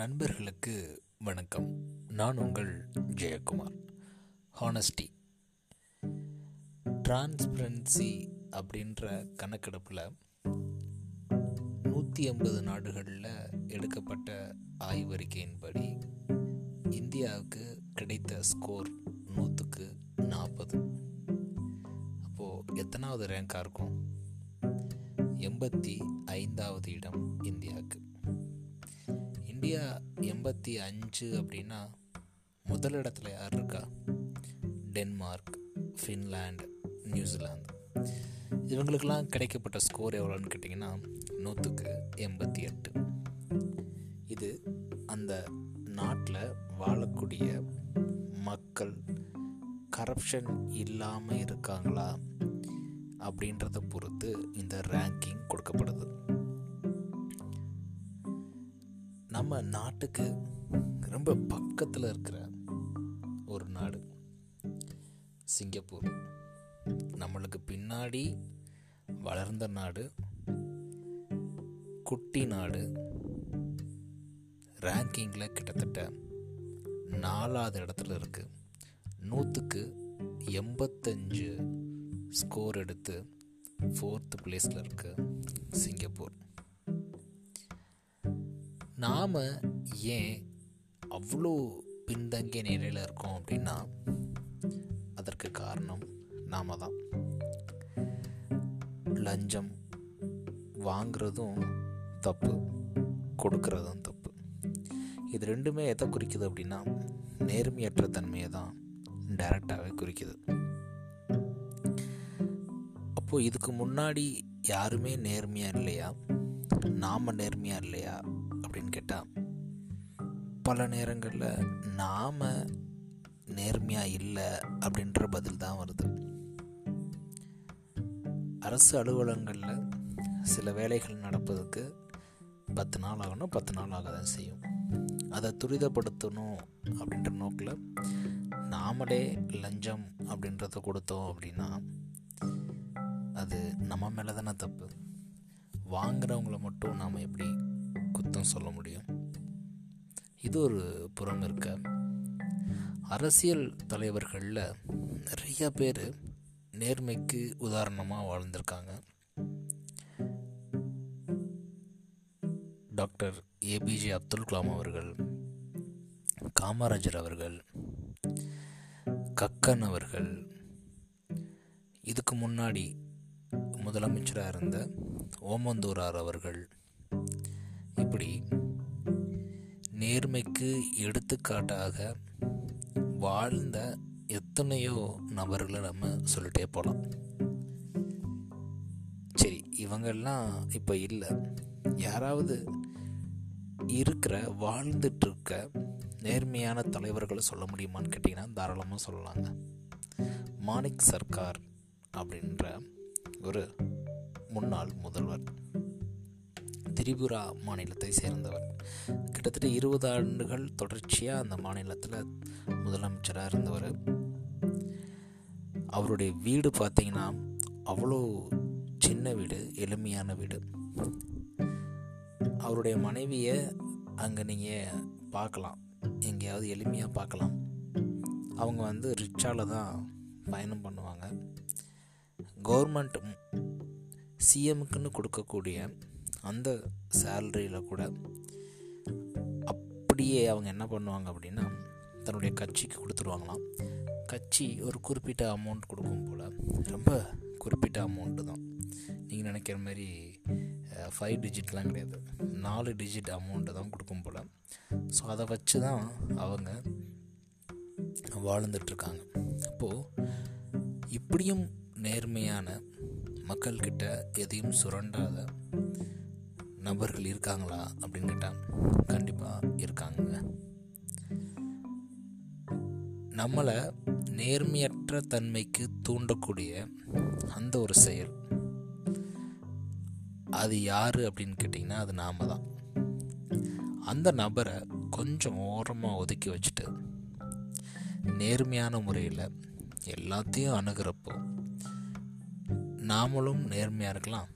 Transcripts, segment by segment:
நண்பர்களுக்கு வணக்கம். நான் உங்கள் ஜெயக்குமார். ஹானஸ்டி டிரான்ஸ்பரன்சி அப்படின்ற கணக்கெடுப்பில் நூற்றி ஐம்பது நாடுகளில் எடுக்கப்பட்ட ஆய்வறிக்கையின்படி இந்தியாவுக்கு கிடைத்த ஸ்கோர் நூற்றுக்கு நாற்பது அப்போது எத்தனாவது ரேங்காக இருக்கும்? எண்பத்தி ஐந்தாவது இடம் இந்தியாவுக்கு. இந்தியா எண்பத்தி அஞ்சு அப்படின்னா முதலிடத்தில் யார் இருக்கா? Denmark Finland New Zealand. இவங்களுக்கெல்லாம் கிடைக்கப்பட்ட ஸ்கோர் எவ்வளோன்னு கேட்டிங்கன்னா நூற்றுக்கு எண்பத்தி எட்டு. இது அந்த நாட்டில் வாழக்கூடிய மக்கள் கரப்ஷன் இல்லாமல் இருக்காங்களா அப்படின்றத பொறுத்து இந்த ரேங்கிங் கொடுக்கப்படுது. நம்ம நாட்டுக்கு ரொம்ப பக்கத்தில் இருக்கிற ஒரு நாடு சிங்கப்பூர். நம்மளுக்கு பின்னாடி வளர்ந்த நாடு குட்டி நாடு. ரேங்கிங்கில் கிட்டத்தட்ட நாலாவது இடத்துல இருக்குது நூற்றுக்கு எண்பத்தஞ்சு ஸ்கோர் எடுத்து ஃபோர்த்து பிளேஸில் இருக்குது சிங்கப்பூர். நாம் ஏன் அவ்வளோ பின்தங்கிய நிலையில் இருக்கோம் அப்படின்னா அதற்கு காரணம் நாம தான். லஞ்சம் வாங்குறதும் தப்பு கொடுக்கறதும் தப்பு. இது ரெண்டுமே எதை குறிக்குது அப்படின்னா நேர்மையற்ற தன்மையை தான் டைரக்டாகவே குறிக்குது. அப்போது இதுக்கு முன்னாடி யாருமே நேர்மையாக இல்லையா? நாம் நேர்மையாக இல்லையா? அப்படின்னு கேட்டால் பல நேரங்களில் நாம் நேர்மையாக இல்லை அப்படின்ற பதில் தான் வருது. அரசு அலுவலகங்களில் சில வேலைகள் நடப்பதுக்கு பத்து நாள் ஆகணும் பத்து நாள் ஆக தான் செய்யும். அதை துரிதப்படுத்தணும் அப்படின்ற நோக்கில் நாமளே லஞ்சம் அப்படின்றத கொடுத்தோம் அப்படின்னா அது நம்ம மேலே தானே தப்பு. வாங்குறவங்கள மட்டும் நாம் எப்படி குத்தம் சொல்ல முடியும். இது ஒரு புறம் இருக்க. அரசியல் தலைவர்களில் நிறைய பேர் நேர்மைக்கு உதாரணமாக வாழ்ந்திருக்காங்க. டாக்டர் ஏபிஜே அப்துல் கலாம் அவர்கள் காமராஜர் அவர்கள் கக்கன் அவர்கள். இதுக்கு முன்னாடி முதலமைச்சராக இருந்த ஓமந்தூரார் அவர்கள் இப்படி நேர்மைக்கு எடுத்துக்காட்டாக வாழ்ந்த எத்தனையோ நபர்களை நம்ம சொல்லிட்டே போகலாம் சரி இவங்கெல்லாம் இப்போ இல்லை. யாராவது இருக்கிற வாழ்ந்துட்டு இருக்க நேர்மையான தலைவர்களை சொல்ல முடியுமான்னு கேட்டிங்கன்னா தாராளமாக சொல்லலாங்க. மாணிக் சர்க்கார் அப்படின்ற ஒரு முன்னாள் முதல்வர். திரிபுரா மாநிலத்தை சேர்ந்தவர். கிட்டத்தட்ட இருபது ஆண்டுகள் தொடர்ச்சியாக அந்த மாநிலத்தில் முதலமைச்சராக இருந்தவர். அவருடைய வீடு பார்த்தீங்கன்னா அவ்வளோ சின்ன வீடு எளிமையான வீடு. அவருடைய மனைவியை அங்கே நீங்கள் பார்க்கலாம் எங்கேயாவது எளிமையாக பார்க்கலாம் அவங்க வந்து ரிச்சாவில் தான் பயணம் பண்ணுவாங்க. கவர்மெண்ட் சிஎம்க்குன்னு கொடுக்கக்கூடிய அந்த சேலரியில் கூட அப்படியே அவங்க என்ன பண்ணுவாங்க அப்படின்னா தன்னுடைய கட்சிக்கு கொடுத்துருவாங்களாம். கட்சி ஒரு குறிப்பிட்ட அமௌண்ட் கொடுக்கும் போல் ரொம்ப குறிப்பிட்ட அமௌண்ட்டு தான். நீங்கள் நினைக்கிற மாதிரி ஃபைவ் டிஜிட்லாம் கிடையாது. நாலு டிஜிட் அமௌண்ட்டு தான் கொடுக்கும் போல். ஸோ அதை வச்சு தான் அவங்க வாழ்ந்துட்டுருக்காங்க. அப்போது இப்படியும் நேர்மையான மக்கள்கிட்ட எதையும் சுரண்டாத நபர்கள் இருக்காங்களா அப்படின்னு கேட்டால் கண்டிப்பாக இருக்காங்க நம்மளை நேர்மையற்ற தன்மைக்கு தூண்டக்கூடிய அந்த ஒரு செயல் அது யார் அப்படின்னு கேட்டிங்கன்னா அது நாம தான். அந்த நபரை கொஞ்சம் ஓரமாக ஒதுக்கி வச்சுட்டு நேர்மையான முறையில் எல்லாத்தையும் அணுகிறப்போ நாமளும் நேர்மையாக இருக்கலாம்.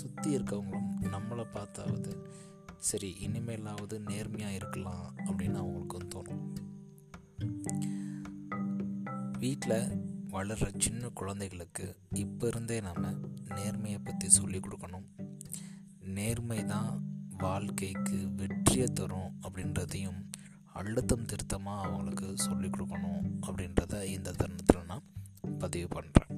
சுற்றி இருக்கவங்களும் நம்மளை பார்த்தாவது சரி இனிமேலாவது நேர்மையாக இருக்கலாம் அப்படின்னு அவங்களுக்கும் தோணும். வீட்டில் வளர்கிற சின்ன குழந்தைகளுக்கு இப்போ இருந்தே நம்ம நேர்மையை பற்றி சொல்லிக் கொடுக்கணும். நேர்மை தான் வாழ்க்கைக்கு வெற்றியை தரும் அப்படின்றதையும் அழுத்தம் திருத்தமாக அவங்களுக்கு சொல்லிக் கொடுக்கணும் அப்படின்றத இந்த தருணத்தில் நான் பதிவு பண்ணுறேன்